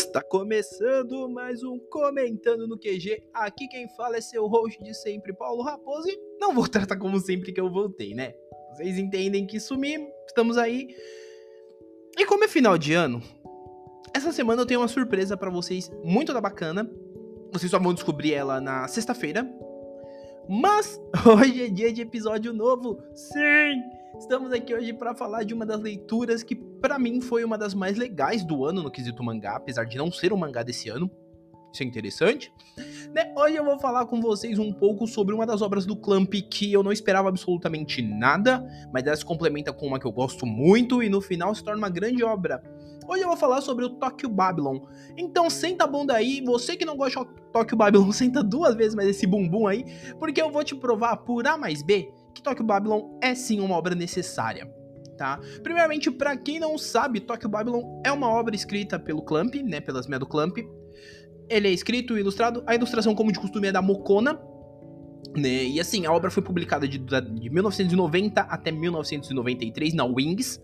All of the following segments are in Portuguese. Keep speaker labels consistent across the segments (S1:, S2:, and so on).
S1: Está começando mais um Comentando no QG. Aqui quem fala é seu host de sempre, Paulo Raposo. E não vou tratar como sempre que eu voltei, né? Vocês entendem que sumi, estamos aí. E como é final de ano, essa semana eu tenho uma surpresa para vocês muito da bacana. Vocês só vão descobrir ela na sexta-feira. Mas hoje é dia de episódio novo. Sim! Estamos aqui hoje para falar de uma das leituras que para mim foi uma das mais legais do ano no quesito mangá, apesar de não ser um mangá desse ano. Isso é interessante. Né? Hoje eu vou falar com vocês um pouco sobre uma das obras do Clamp que eu não esperava absolutamente nada, mas ela se complementa com uma que eu gosto muito e no final se torna uma grande obra. Hoje eu vou falar sobre o Tokyo Babylon. Então senta a bunda aí, você que não gosta de Tokyo Babylon, senta duas vezes mais esse bumbum aí, porque eu vou te provar por A mais B que Tokyo Babylon é sim uma obra necessária. Tá? Primeiramente, para quem não sabe, Tokyo Babylon é uma obra escrita pelo Clamp, né, pelas meias do Clamp. Ele é escrito e ilustrado. A ilustração, como de costume, é da Mokona. Né? E assim, a obra foi publicada de, de 1990 até 1993 na Wings.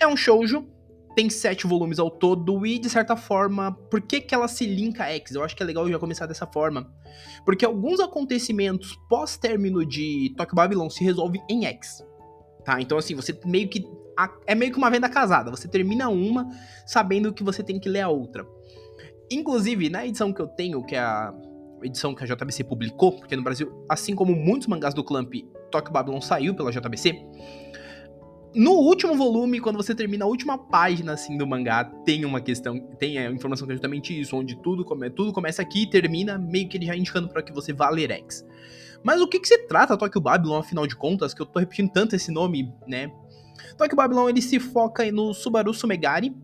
S1: É um shoujo, tem sete volumes ao todo e, de certa forma, por que, que ela se linka a X? Eu acho que é legal já começar dessa forma. Porque alguns acontecimentos pós-término de Tokyo Babylon se resolvem em X. Tá? Então, assim, você meio que. É meio que uma venda casada. Você termina uma sabendo que você tem que ler a outra. Inclusive, na edição que eu tenho, que é a edição que a JBC publicou, porque no Brasil, assim como muitos mangás do Clamp, Tokyo Babylon saiu pela JBC no último volume, quando você termina a última página assim do mangá, tem uma questão, tem a informação que é justamente isso, onde tudo, come, tudo começa aqui e termina meio que ele já indicando para que você vá ler X. Mas o que, que se trata Tokyo Babylon, afinal de contas, que eu tô repetindo tanto esse nome, né? Tokyo Babylon ele se foca no Subaru Sumegari,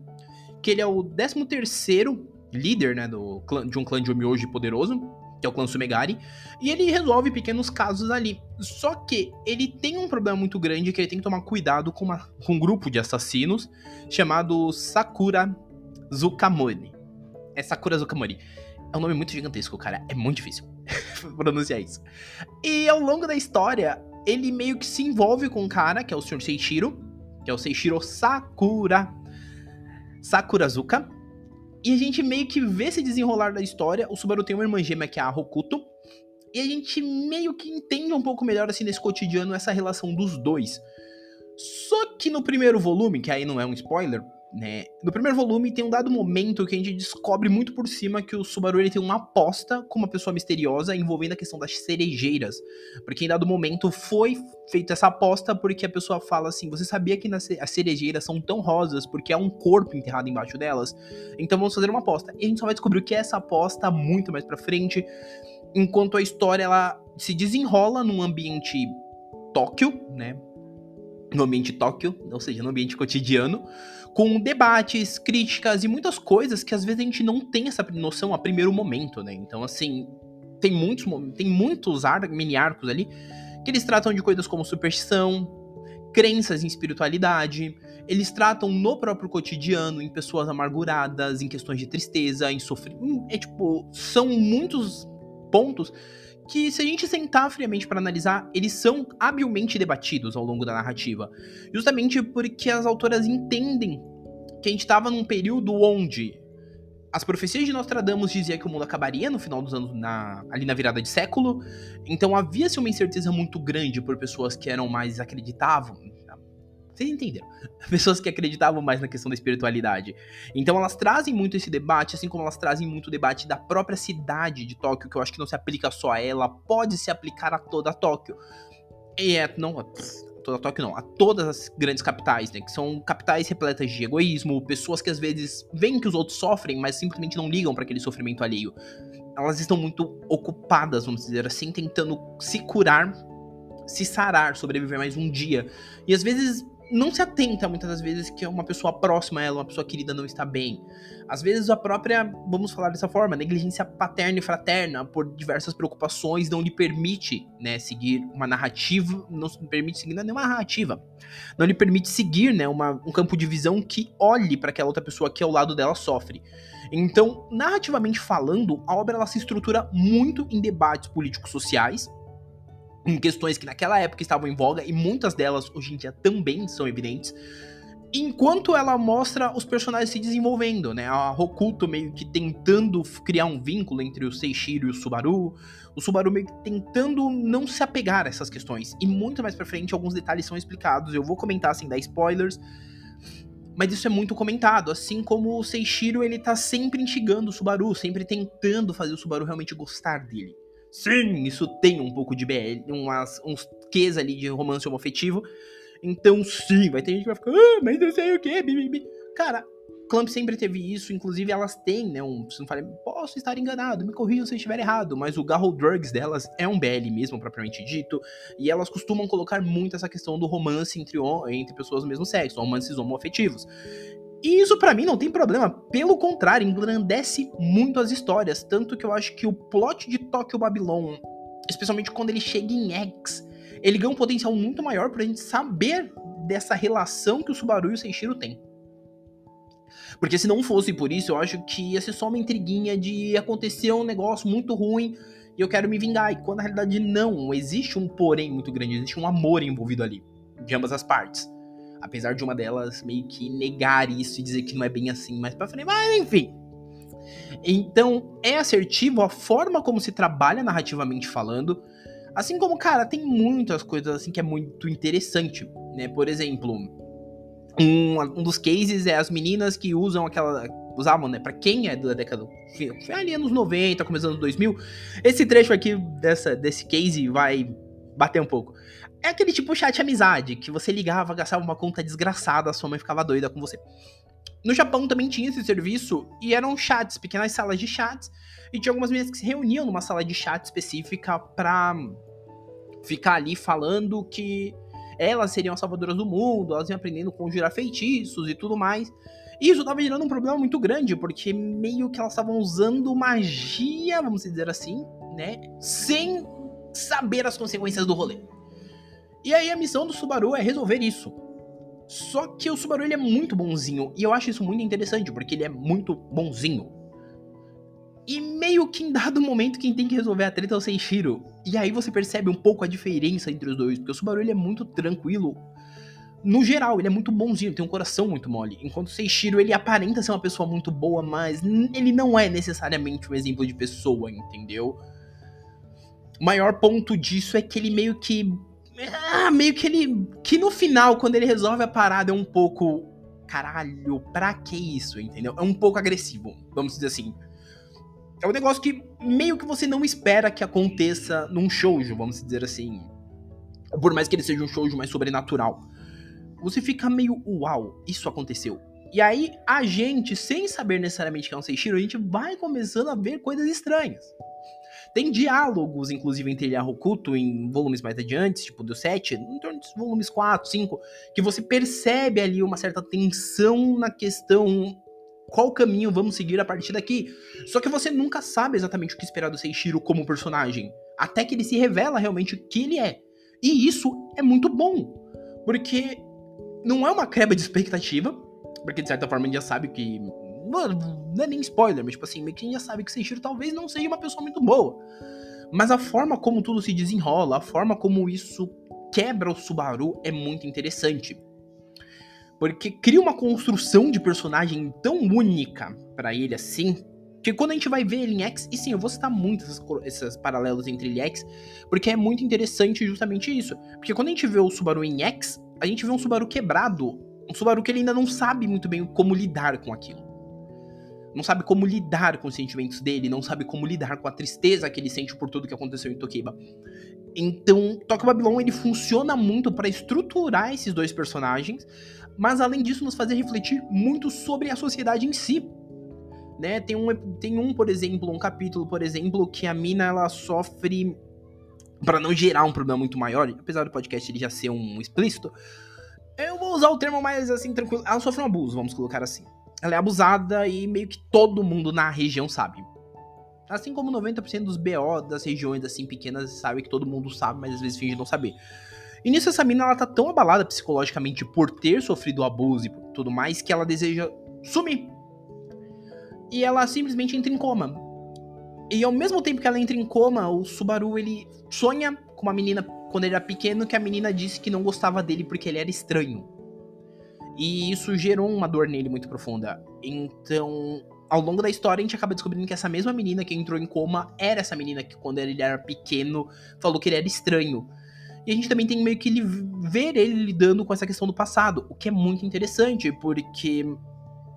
S1: que ele é o 13 terceiro líder, né, do clã, de um clã de Omyoji poderoso, que é o clã Sumegari, e ele resolve pequenos casos ali. Só que ele tem um problema muito grande que ele tem que tomar cuidado com, uma, com um grupo de assassinos chamado Sakura Zukamori. É Sakura Zukamori. É um nome muito gigantesco, cara. É muito difícil pronunciar isso. E ao longo da história, ele meio que se envolve com um cara, que é o Sr. Seichiro, que é o Seichiro Sakura Sakurazuka, e a gente meio que vê se desenrolar da história. O Subaru tem uma irmã gêmea que é a Hokuto. E a gente meio que entende um pouco melhor, assim, nesse cotidiano, essa relação dos dois. Só que no primeiro volume, que aí não é um spoiler, né? No primeiro volume tem um dado momento que a gente descobre muito por cima que o Subaru ele tem uma aposta com uma pessoa misteriosa envolvendo a questão das cerejeiras. Porque em dado momento foi feita essa aposta porque a pessoa fala assim: "Você sabia que as cerejeiras são tão rosas porque há um corpo enterrado embaixo delas? Então vamos fazer uma aposta". E a gente só vai descobrir o que é essa aposta muito mais para frente, enquanto a história ela se desenrola num ambiente Tóquio, né? No ambiente Tóquio, ou seja, no ambiente cotidiano, com debates, críticas e muitas coisas que às vezes a gente não tem essa noção a primeiro momento, né? Então, assim, tem muitos, tem muitos ar, mini arcos ali que eles tratam de coisas como superstição, crenças em espiritualidade, eles tratam no próprio cotidiano, em pessoas amarguradas, em questões de tristeza, em sofrimento. É tipo, são muitos pontos que, se a gente sentar friamente para analisar, eles são habilmente debatidos ao longo da narrativa. Justamente porque as autoras entendem que a gente estava num período onde as profecias de Nostradamus diziam que o mundo acabaria no final dos anos, na, ali na virada de século. Então havia-se uma incerteza muito grande por pessoas que eram mais acreditavam, vocês entenderam? Pessoas que acreditavam mais na questão da espiritualidade. Então elas trazem muito esse debate, assim como elas trazem muito o debate da própria cidade de Tóquio, que eu acho que não se aplica só a ela, pode se aplicar a toda Tóquio. E é, não, toda Tóquio não, a todas as grandes capitais, né? Que são capitais repletas de egoísmo, pessoas que às vezes veem que os outros sofrem, mas simplesmente não ligam para aquele sofrimento alheio. Elas estão muito ocupadas, vamos dizer assim, tentando se curar, se sarar, sobreviver mais um dia. E às vezes não se atenta muitas das vezes que uma pessoa próxima a ela, uma pessoa querida, não está bem. Às vezes a própria, vamos falar dessa forma, negligência paterna e fraterna, por diversas preocupações, não lhe permite, né, seguir uma narrativa, não lhe permite seguir nenhuma narrativa. Não lhe permite seguir, né, uma, um campo de visão que olhe para aquela outra pessoa que ao lado dela sofre. Então, narrativamente falando, a obra ela se estrutura muito em debates políticos sociais, em questões que naquela época estavam em voga e muitas delas hoje em dia também são evidentes. enquanto ela mostra os personagens se desenvolvendo, né? A Hokuto meio que tentando criar um vínculo entre o Seishiro e o Subaru, o Subaru meio que tentando não se apegar a essas questões. E muito mais pra frente alguns detalhes são explicados. Eu vou comentar sem dar spoilers, mas isso é muito comentado, assim como o Seishiro ele tá sempre instigando o Subaru, sempre tentando fazer o Subaru realmente gostar dele. Sim, isso tem um pouco de BL, umas, uns quês ali de romance homoafetivo, então, sim, vai ter gente que vai ficar, ah, mas eu sei o quê, bibibi. Cara, Clamp sempre teve isso, inclusive elas têm, né, um, se não falei, posso estar enganado, me corrijam se eu estiver errado, mas o Garro Drugs delas é um BL mesmo, propriamente dito, e elas costumam colocar muito essa questão do romance entre, entre pessoas do mesmo sexo, romances homoafetivos. E isso para mim não tem problema, pelo contrário, engrandece muito as histórias, tanto que eu acho que o plot de Tokyo Babylon, especialmente quando ele chega em X, ele ganha um potencial muito maior pra gente saber dessa relação que o Subaru e o Seishiro têm. Porque se não fosse por isso, eu acho que ia ser só uma intriguinha de acontecer um negócio muito ruim e eu quero me vingar. E quando na realidade não, existe um porém muito grande, existe um amor envolvido ali, de ambas as partes. Apesar de uma delas meio que negar isso e dizer que não é bem assim mais pra frente, mas enfim. Então, é assertivo a forma como se trabalha narrativamente falando, Assim como, cara, tem muitas coisas assim que é muito interessante, né? Por exemplo, um, um dos cases é as meninas que usam aquela usavam, né? Pra quem é da década. Foi ali anos 90, começando anos 2000. Esse trecho aqui dessa, desse case vai bater um pouco. É aquele tipo chat amizade, que você ligava, gastava uma conta desgraçada, sua mãe ficava doida com você. No Japão também tinha esse serviço, e eram chats, pequenas salas de chats, e tinha algumas meninas que se reuniam numa sala de chat específica pra ficar ali falando que elas seriam as salvadoras do mundo, elas iam aprendendo a conjurar feitiços e tudo mais. E isso tava gerando um problema muito grande, porque meio que elas estavam usando magia, vamos dizer assim, né? Sem saber as consequências do rolê. E aí a missão do Subaru é resolver isso. Só que o Subaru ele é muito bonzinho, e eu acho isso muito interessante, porque ele é muito bonzinho. E meio que em dado momento quem tem que resolver a treta é o Seishiro. E aí você percebe um pouco a diferença entre os dois, porque o Subaru ele é muito tranquilo. No geral, ele é muito bonzinho, tem um coração muito mole. Enquanto o Seishiro ele aparenta ser uma pessoa muito boa, mas ele não é necessariamente um exemplo de pessoa, entendeu? O maior ponto disso é que ele meio que. Ah, meio que ele. Que no final, quando ele resolve a parada, é um pouco. Caralho, pra que isso, entendeu? É um pouco agressivo, vamos dizer assim. É um negócio que meio que você não espera que aconteça num shoujo, vamos dizer assim. Por mais que ele seja um shoujo mais sobrenatural. Você fica meio, uau, isso aconteceu. E aí, a gente, sem saber necessariamente que é um Seishiro, a gente vai começando a ver coisas estranhas. Tem diálogos, inclusive, entre ele e a Hokuto em volumes mais adiantes, tipo do 7, em torno dos volumes 4, 5, que você percebe ali uma certa tensão na questão qual caminho vamos seguir a partir daqui. Só que você nunca sabe exatamente o que esperar do Seishiro como personagem, até que ele se revela realmente o que ele é. E isso é muito bom, porque não é uma quebra de expectativa, porque de certa forma a gente já sabe que não, é nem spoiler, mas tipo assim, meio que a gente já sabe que Seishiro talvez não seja uma pessoa muito boa. Mas a forma como tudo se desenrola, a forma como isso quebra o Subaru é muito interessante. Porque cria uma construção de personagem tão única para ele assim, que quando a gente vai ver ele em X, e sim, eu vou citar muitos esses paralelos entre ele e X, porque é muito interessante justamente isso. Porque quando a gente vê o Subaru em X, a gente vê um Subaru quebrado, um Subaru que ele ainda não sabe muito bem como lidar com aquilo. Não sabe como lidar com os sentimentos dele, não sabe como lidar com a tristeza que ele sente por tudo que aconteceu em Tokiba. Então, Tokyo Babylon ele funciona muito para estruturar esses dois personagens, mas além disso nos fazer refletir muito sobre a sociedade em si. Né? Tem, um, tem um, por exemplo, um capítulo, por exemplo, que a mina ela sofre para não gerar um problema muito maior, apesar do podcast ele já ser um explícito, eu vou usar o termo mais assim tranquilo. Ela sofre um abuso, vamos colocar assim. Ela é abusada e meio que todo mundo na região sabe. Assim como 90% dos BO das regiões assim pequenas sabe que todo mundo sabe, mas às vezes finge não saber. E nisso essa mina ela tá tão abalada psicologicamente por ter sofrido abuso e tudo mais que ela deseja sumir. E ela simplesmente entra em coma. E ao mesmo tempo que ela entra em coma, o Subaru ele sonha com uma menina quando ele era pequeno que a menina disse que não gostava dele porque ele era estranho. E isso gerou uma dor nele muito profunda. Então, ao longo da história, a gente acaba descobrindo que essa mesma menina que entrou em coma era essa menina que, quando ele era pequeno, falou que ele era estranho. E a gente também tem meio que ele, ver ele lidando com essa questão do passado, o que é muito interessante, porque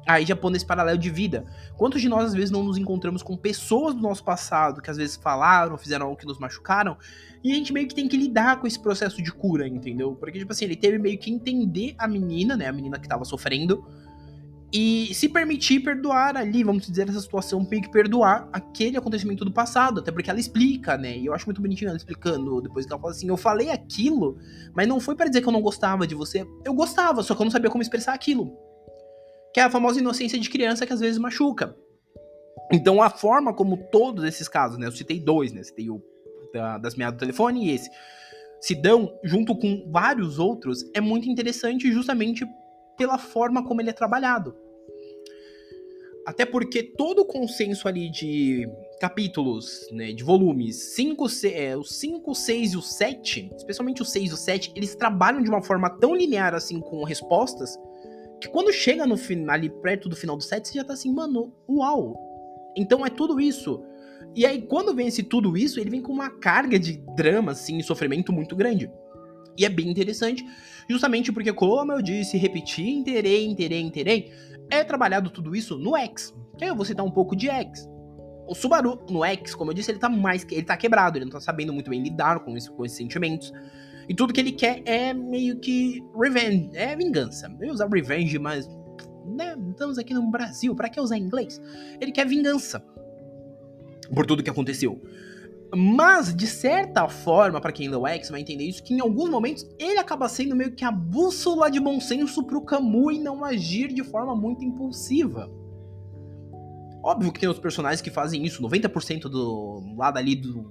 S1: aí já pondo esse paralelo de vida. Quantos de nós às vezes não nos encontramos com pessoas do nosso passado que às vezes falaram, fizeram algo que nos machucaram, e a gente meio que tem que lidar com esse processo de cura, entendeu? Porque, tipo assim, ele teve meio que entender a menina, né? A menina que tava sofrendo, e se permitir perdoar ali, vamos dizer, essa situação, meio que perdoar aquele acontecimento do passado, até porque ela explica, né? E eu acho muito bonitinho ela explicando, depois que ela fala assim: eu falei aquilo, mas não foi para dizer que eu não gostava de você. Eu gostava, só que eu não sabia como expressar aquilo. Que é a famosa inocência de criança que às vezes machuca. Então a forma como todos esses casos, né? Eu citei dois, né? Citei o da, das meadas do telefone e esse. Se dão junto com vários outros, é muito interessante justamente pela forma como ele é trabalhado. Até porque todo o consenso ali de capítulos, né, de volumes, 5, é, os 5, 6 e o 7, especialmente o 6 e o 7, eles trabalham de uma forma tão linear assim com respostas, que quando chega no final, ali perto do final do 7, você já tá assim, mano, uau. Então é tudo isso. E aí, quando vem tudo isso, ele vem com uma carga de drama, assim, e sofrimento muito grande. E é bem interessante, justamente porque, como eu disse, repetir, interei, interei, interei, é trabalhado tudo isso no X. Que aí eu vou citar um pouco de X. O Subaru, no X, como eu disse, ele tá mais. Ele tá quebrado, ele não tá sabendo muito bem lidar com, isso, com esses sentimentos. E tudo que ele quer é meio que revenge, é vingança. Eu ia usar revenge, mas. Né, estamos aqui no Brasil, para que usar inglês? Ele quer vingança por tudo que aconteceu. Mas, de certa forma, para quem o X vai entender isso, que em alguns momentos ele acaba sendo meio que a bússola de bom senso pro Kamui não agir de forma muito impulsiva. Óbvio que tem os personagens que fazem isso, 90% do lado ali do.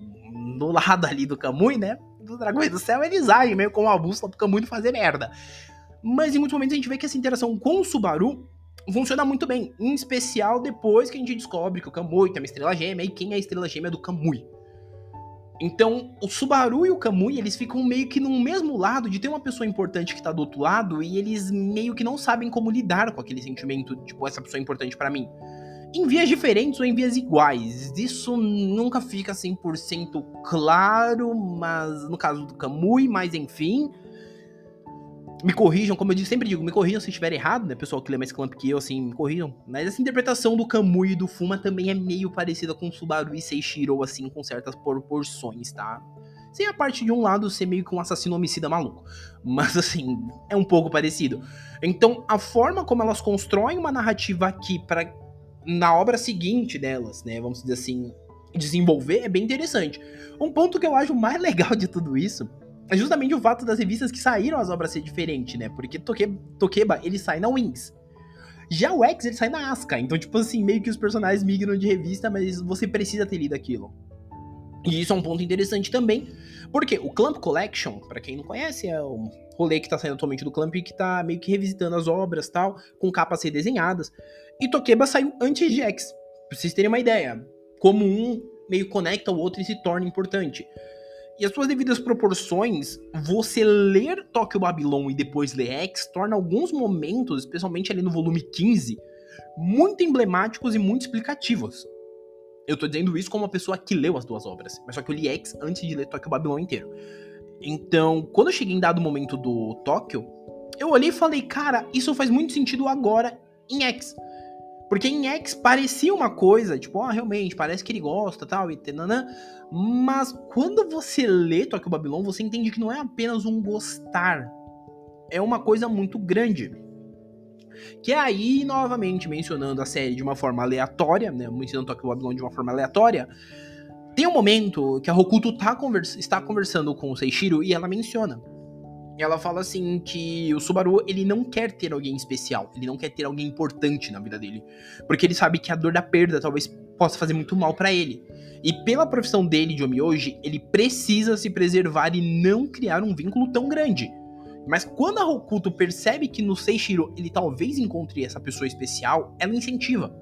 S1: do lado ali do Kamui, né? Do Dragões do Céu, eles agem meio como uma bússola pro Kamui não fazer merda. Mas em muitos momentos a gente vê que essa interação com o Subaru funciona muito bem. Em especial depois que a gente descobre que o Kamui tem uma estrela gêmea e quem é a estrela gêmea do Kamui. Então, o Subaru e o Kamui, eles ficam meio que no mesmo lado de ter uma pessoa importante que tá do outro lado e eles meio que não sabem como lidar com aquele sentimento, tipo, essa pessoa é importante para mim. Em vias diferentes ou em vias iguais. Isso nunca fica 100% claro, mas no caso do Kamui, mas enfim, me corrijam, como eu sempre digo, me corrijam se estiver errado, né? Pessoal que lê mais Clamp que eu, assim, me corrijam. Mas essa interpretação do Kamui e do Fuma também é meio parecida com Subaru e Seishiro, assim, com certas proporções, tá? Sem a parte de um lado ser meio que um assassino homicida maluco. Mas, assim, é um pouco parecido. Então, a forma como elas constroem uma narrativa aqui para na obra seguinte delas, né? Vamos dizer assim, desenvolver é bem interessante. Um ponto que eu acho mais legal de tudo isso é justamente o fato das revistas que saíram as obras ser diferente, né? Porque Tokeba, Tokeba ele sai na Wings. Já o X, ele sai na Aska. Então, tipo assim, meio que os personagens migram de revista, mas você precisa ter lido aquilo. E isso é um ponto interessante também, porque o Clamp Collection, para quem não conhece, é um rolê que tá saindo atualmente do Clamp que tá meio que revisitando as obras tal, com capas redesenhadas. E Tokeba saiu antes de X, pra vocês terem uma ideia. Como um meio conecta o outro e se torna importante e as suas devidas proporções, você ler Tokyo Babylon e depois ler X torna alguns momentos, especialmente ali no volume 15, muito emblemáticos e muito explicativos. Eu tô dizendo isso como uma pessoa que leu as duas obras, mas só que eu li X antes de ler Tokyo Babylon inteiro. Então, quando eu cheguei em dado momento do Tóquio, eu olhei e falei, cara, isso faz muito sentido agora em X. Porque em X parecia uma coisa, tipo, ah, realmente, parece que ele gosta tal, e tananã. Mas quando você lê Tokyo Babylon, você entende que não é apenas um gostar. É uma coisa muito grande. Que é aí, novamente, mencionando a série de uma forma aleatória, né? Mencionando Tokyo Babylon de uma forma aleatória. Tem um momento que a Hokuto tá está conversando com o Seishiro e ela menciona ela fala assim que o Subaru, ele não quer ter alguém especial, ele não quer ter alguém importante na vida dele, porque ele sabe que a dor da perda talvez possa fazer muito mal para ele. E pela profissão dele de homem hoje, ele precisa se preservar e não criar um vínculo tão grande. Mas quando a Hokuto percebe que no Seishiro ele talvez encontre essa pessoa especial, ela incentiva.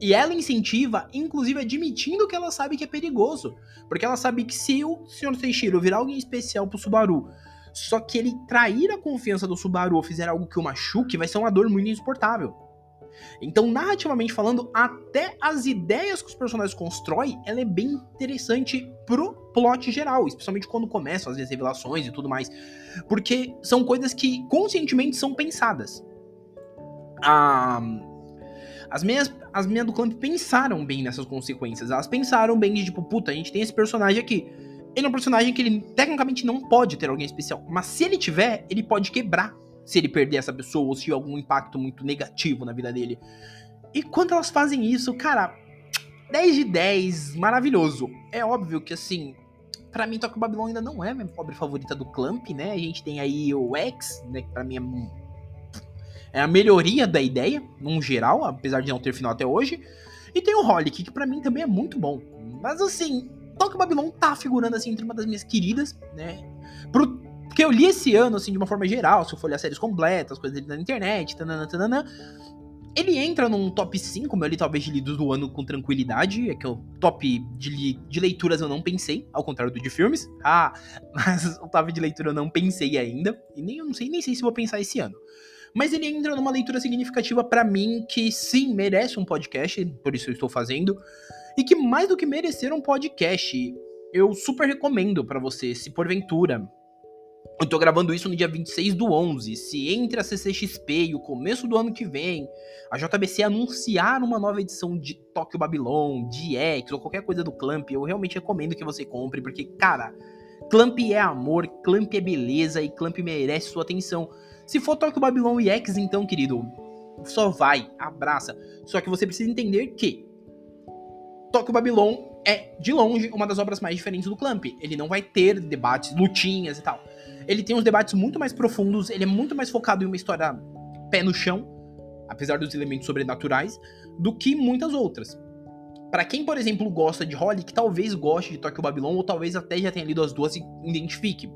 S1: E ela incentiva, inclusive admitindo que ela sabe que é perigoso. Porque ela sabe que se o Sr. Seishiro virar alguém especial pro Subaru, Só que ele trair a confiança do Subaru ou fizer algo que o machuque, vai ser uma dor muito insuportável. Então, narrativamente falando, até as ideias que os personagens constroem, ela é bem interessante pro plot geral, especialmente quando começam as revelações e tudo mais, porque são coisas que conscientemente são pensadas. Ah, as minhas, as minhas do clã pensaram bem nessas consequências. Elas pensaram bem de tipo, puta, a gente tem esse personagem aqui. Ele é um personagem que ele tecnicamente não pode ter alguém especial, mas se ele tiver, ele pode quebrar se ele perder essa pessoa ou se tiver algum impacto muito negativo na vida dele. E quando elas fazem isso, cara, 10 de 10, maravilhoso. É óbvio que assim, para mim Tokyo Babylon ainda não é a minha pobre favorita do Clamp, né? A gente tem aí o X, né, que pra mim é, é a melhoria da ideia, num geral, apesar de não ter final até hoje. E tem o Holic, que para mim também é muito bom. Mas assim, Tokyo Babylon tá figurando assim entre uma das minhas queridas, né? Pro porque eu li esse ano, assim, de uma forma geral, se eu for olhar séries completas, coisas dele na internet, tanana, tanana. Ele entra num top 5, meu ali talvez de lidos do ano com tranquilidade. É que o top de, de leituras eu não pensei, ao contrário do de filmes. Ah, mas o top de leitura eu não pensei ainda. E nem eu não sei, nem sei se vou pensar esse ano. Mas ele entra numa leitura significativa para mim, que sim, merece um podcast, por isso eu estou fazendo. E que mais do que merecer um podcast, eu super recomendo para você, se porventura eu tô gravando isso no dia 26 do 11. Se entre a CCXP e o começo do ano que vem, a JBC anunciar uma nova edição de Tokyo Babylon, de X ou qualquer coisa do Clamp, eu realmente recomendo que você compre, porque, cara, Clamp é amor, Clamp é beleza e Clamp merece sua atenção. Se for Tokyo Babylon e X, então, querido, só vai, abraça. Só que você precisa entender que Tokyo Babylon é, de longe, uma das obras mais diferentes do Clamp. Ele não vai ter debates, lutinhas e tal ele tem uns debates muito mais profundos, ele é muito mais focado em uma história pé no chão, apesar dos elementos sobrenaturais, do que muitas outras. Para quem, por exemplo, gosta de Holly, que talvez goste de Tokyo Babylon, ou talvez até já tenha lido as duas e identifique.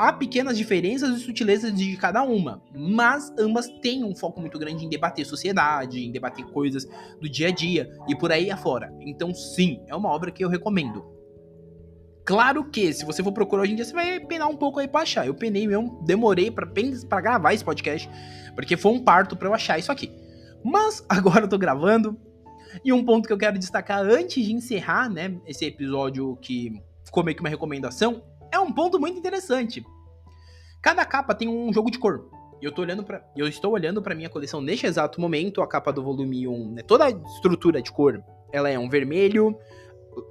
S1: Há pequenas diferenças e sutilezas de cada uma, mas ambas têm um foco muito grande em debater sociedade, em debater coisas do dia a dia e por aí afora. Então, sim, é uma obra que eu recomendo. Claro que, se você for procurar hoje em dia, você vai penar um pouco aí pra achar. Eu penei mesmo, demorei pra gravar esse podcast, porque foi um parto pra eu achar isso aqui. Mas agora eu tô gravando. E um ponto que eu quero destacar antes de encerrar, né, esse episódio que ficou meio que uma recomendação, é um ponto muito interessante. Cada capa tem um jogo de cor. E eu tô olhando para, eu estou olhando para minha coleção neste exato momento, a capa do volume 1, né, toda a estrutura de cor, ela é um vermelho,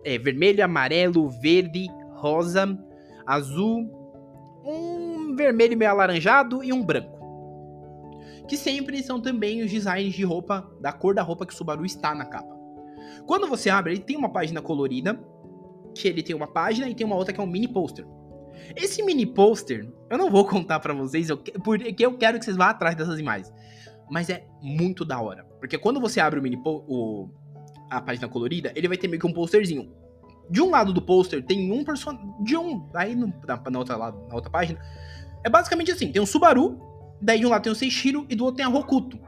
S1: é, vermelho, amarelo, verde, rosa, azul, um vermelho meio alaranjado e um branco. Que sempre são também os designs de roupa, da cor da roupa que o Subaru está na capa. Quando você abre, ele tem uma página colorida, que ele tem uma página e tem uma outra que é um mini poster. Esse mini poster, eu não vou contar para vocês, eu, porque eu quero que vocês vá atrás dessas imagens. Mas é muito da hora. Porque quando você abre o mini o, a página colorida, ele vai ter meio que um posterzinho. De um lado do pôster tem um personagem. De um. Aí no, na, na, outra, lado, na outra página. É basicamente assim: tem um Subaru, daí de um lado tem o Seishiro e do outro tem a Rokuto.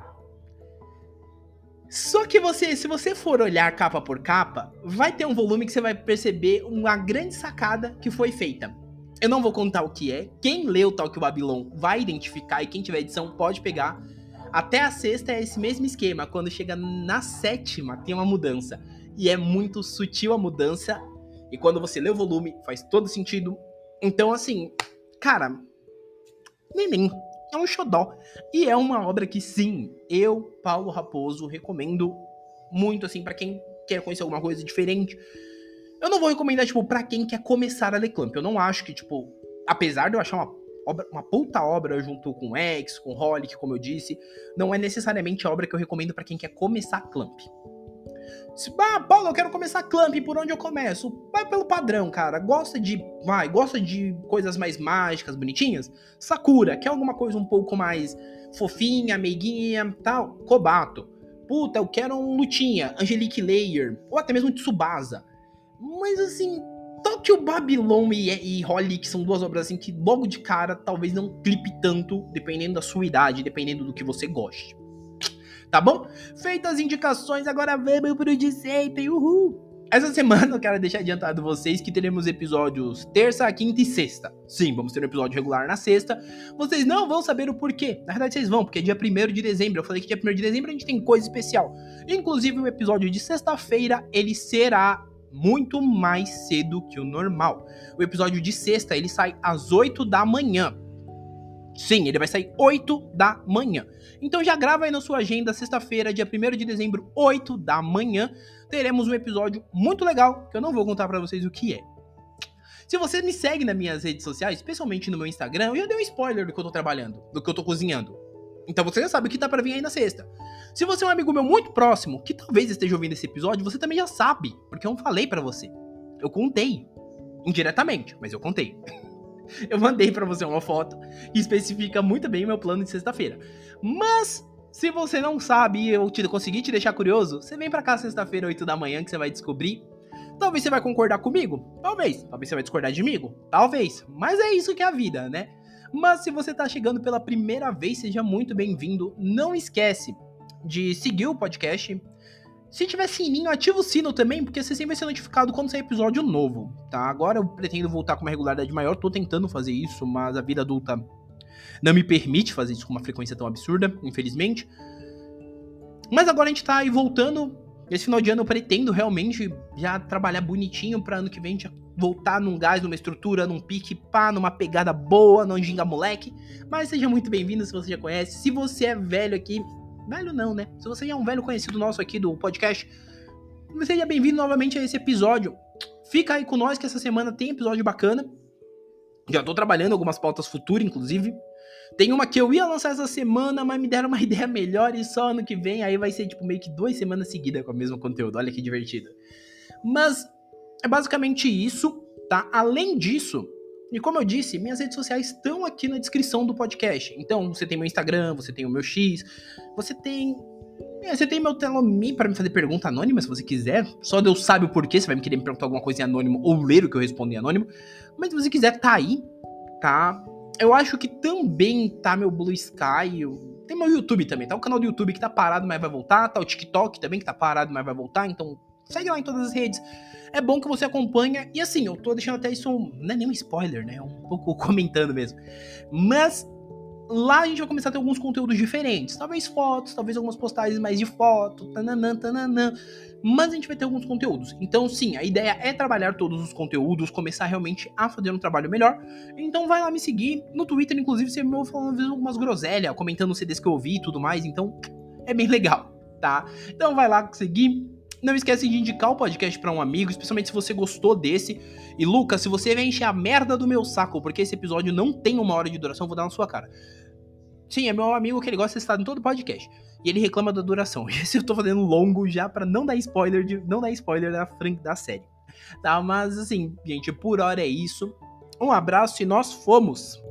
S1: Só que você, se você for olhar capa por capa, vai ter um volume que você vai perceber uma grande sacada que foi feita. Eu não vou contar o que é. Quem leu Tokyo Babylon vai identificar e quem tiver edição pode pegar até a sexta é esse mesmo esquema. Quando chega na sétima, tem uma mudança. E é muito sutil a mudança. E quando você lê o volume, faz todo sentido. Então, assim, cara, neném. É um xodó. E é uma obra que, sim, eu, Paulo Raposo, recomendo muito, assim, para quem quer conhecer alguma coisa diferente. Eu não vou recomendar, tipo, pra quem quer começar a ler Clamp. Eu não acho que, tipo, apesar de eu achar uma obra, uma puta obra junto com X, com Holic, como eu disse, não é necessariamente a obra que eu recomendo para quem quer começar Clamp. Se, ah, Paulo, eu quero começar Clamp, por onde eu começo? Vai pelo padrão, cara. Gosta de, vai, gosta de coisas mais mágicas, bonitinhas? Sakura, quer alguma coisa um pouco mais fofinha, meiguinha, tal? Kobato. Puta, eu quero um Lutinha, Angelique Layer, ou até mesmo Tsubasa. Mas assim, Tokyo Babylon e, e Holly, que são duas obras assim que logo de cara talvez não clipe tanto, dependendo da sua idade, dependendo do que você goste. Tá bom? Feitas as indicações, agora vamos pro de sempre, uhul! essa semana eu quero deixar adiantado vocês que teremos episódios terça, quinta e sexta. Sim, vamos ter um episódio regular na sexta. Vocês não vão saber o porquê. Na verdade, vocês vão, porque é dia 1 de dezembro. Eu falei que dia 1 de dezembro a gente tem coisa especial. Inclusive, o episódio de sexta-feira, ele será muito mais cedo que o normal. O episódio de sexta, ele sai às 8 da manhã. Sim, ele vai sair 8 da manhã. Então já grava aí na sua agenda, sexta-feira, dia 1 de dezembro, 8 da manhã, teremos um episódio muito legal, que eu não vou contar para vocês o que é. Se você me segue nas minhas redes sociais, especialmente no meu Instagram, eu já dei um spoiler do que eu tô trabalhando, do que eu tô cozinhando. Então você já sabe o que tá para vir aí na sexta. Se você é um amigo meu muito próximo, que talvez esteja ouvindo esse episódio, você também já sabe, porque eu falei para você. Eu contei. Indiretamente, mas eu contei. eu mandei para você uma foto que especifica muito bem meu plano de sexta-feira. Mas se você não sabe e eu te, conseguir te deixar curioso, você vem para cá sexta-feira, 8 da manhã, que você vai descobrir. Talvez você vai concordar comigo, talvez. Talvez você vai discordar de mim, talvez. Mas é isso que é a vida, né? Mas se você tá chegando pela primeira vez, seja muito bem-vindo. Não esquece de seguir o podcast, se tiver sininho, ativa o sino também, porque você sempre vai ser notificado quando sair episódio novo, tá? Agora eu pretendo voltar com uma regularidade maior, tô tentando fazer isso, mas a vida adulta não me permite fazer isso com uma frequência tão absurda, infelizmente. Mas agora a gente tá aí voltando. Esse final de ano eu pretendo realmente já trabalhar bonitinho pra ano que vem a gente voltar num gás, numa estrutura, num pique, pá, numa pegada boa, num ginga moleque. Mas seja muito bem-vindo se você já conhece. Se você é velho aqui, Velho não, né? Se você é um velho conhecido nosso aqui do podcast, seja bem-vindo novamente a esse episódio. Fica aí com nós que essa semana tem episódio bacana. Já tô trabalhando algumas pautas futuras, inclusive. Tem uma que eu ia lançar essa semana, mas me deram uma ideia melhor e só ano que vem. Aí vai ser tipo meio que duas semanas seguidas com o mesmo conteúdo. Olha que divertido. Mas é basicamente isso, tá? Além disso, e como eu disse, minhas redes sociais estão aqui na descrição do podcast. Então, você tem meu Instagram, você tem o meu X, você tem. É, você tem meu Telomi para me fazer pergunta anônima, se você quiser. Só Deus sabe o porquê, você vai me querer me perguntar alguma coisa em anônimo ou ler o que eu respondo em anônimo. Mas se você quiser, tá aí, tá? Eu acho que também tá meu Blue Sky. Tem meu YouTube também, tá? O canal do YouTube que tá parado, mas vai voltar. Tá o TikTok também que tá parado, mas vai voltar. Então, segue lá em todas as redes. É bom que você acompanha. E assim, eu tô deixando até isso. Um, não é nem um spoiler, né? É um pouco comentando mesmo. Mas lá a gente vai começar a ter alguns conteúdos diferentes. Talvez fotos, talvez algumas postagens mais de foto, tananã, tananã. Mas a gente vai ter alguns conteúdos. Então, sim, a ideia é trabalhar todos os conteúdos, começar realmente a fazer um trabalho melhor. Então, vai lá me seguir. No Twitter, inclusive, você me ouve falando algumas groselhas, comentando CDs que eu ouvi e tudo mais. Então, é bem legal, tá? Então, vai lá seguir. Não esquece de indicar o podcast para um amigo, especialmente se você gostou desse. E Lucas, se você vai encher a merda do meu saco, porque esse episódio não tem uma hora de duração, eu vou dar na sua cara. Sim, é meu amigo que ele gosta de estar em todo podcast. E ele reclama da duração. Esse eu tô fazendo longo já para não dar spoiler de não dar spoiler da frente da série. Tá, mas assim, gente, por hora é isso. Um abraço e nós fomos.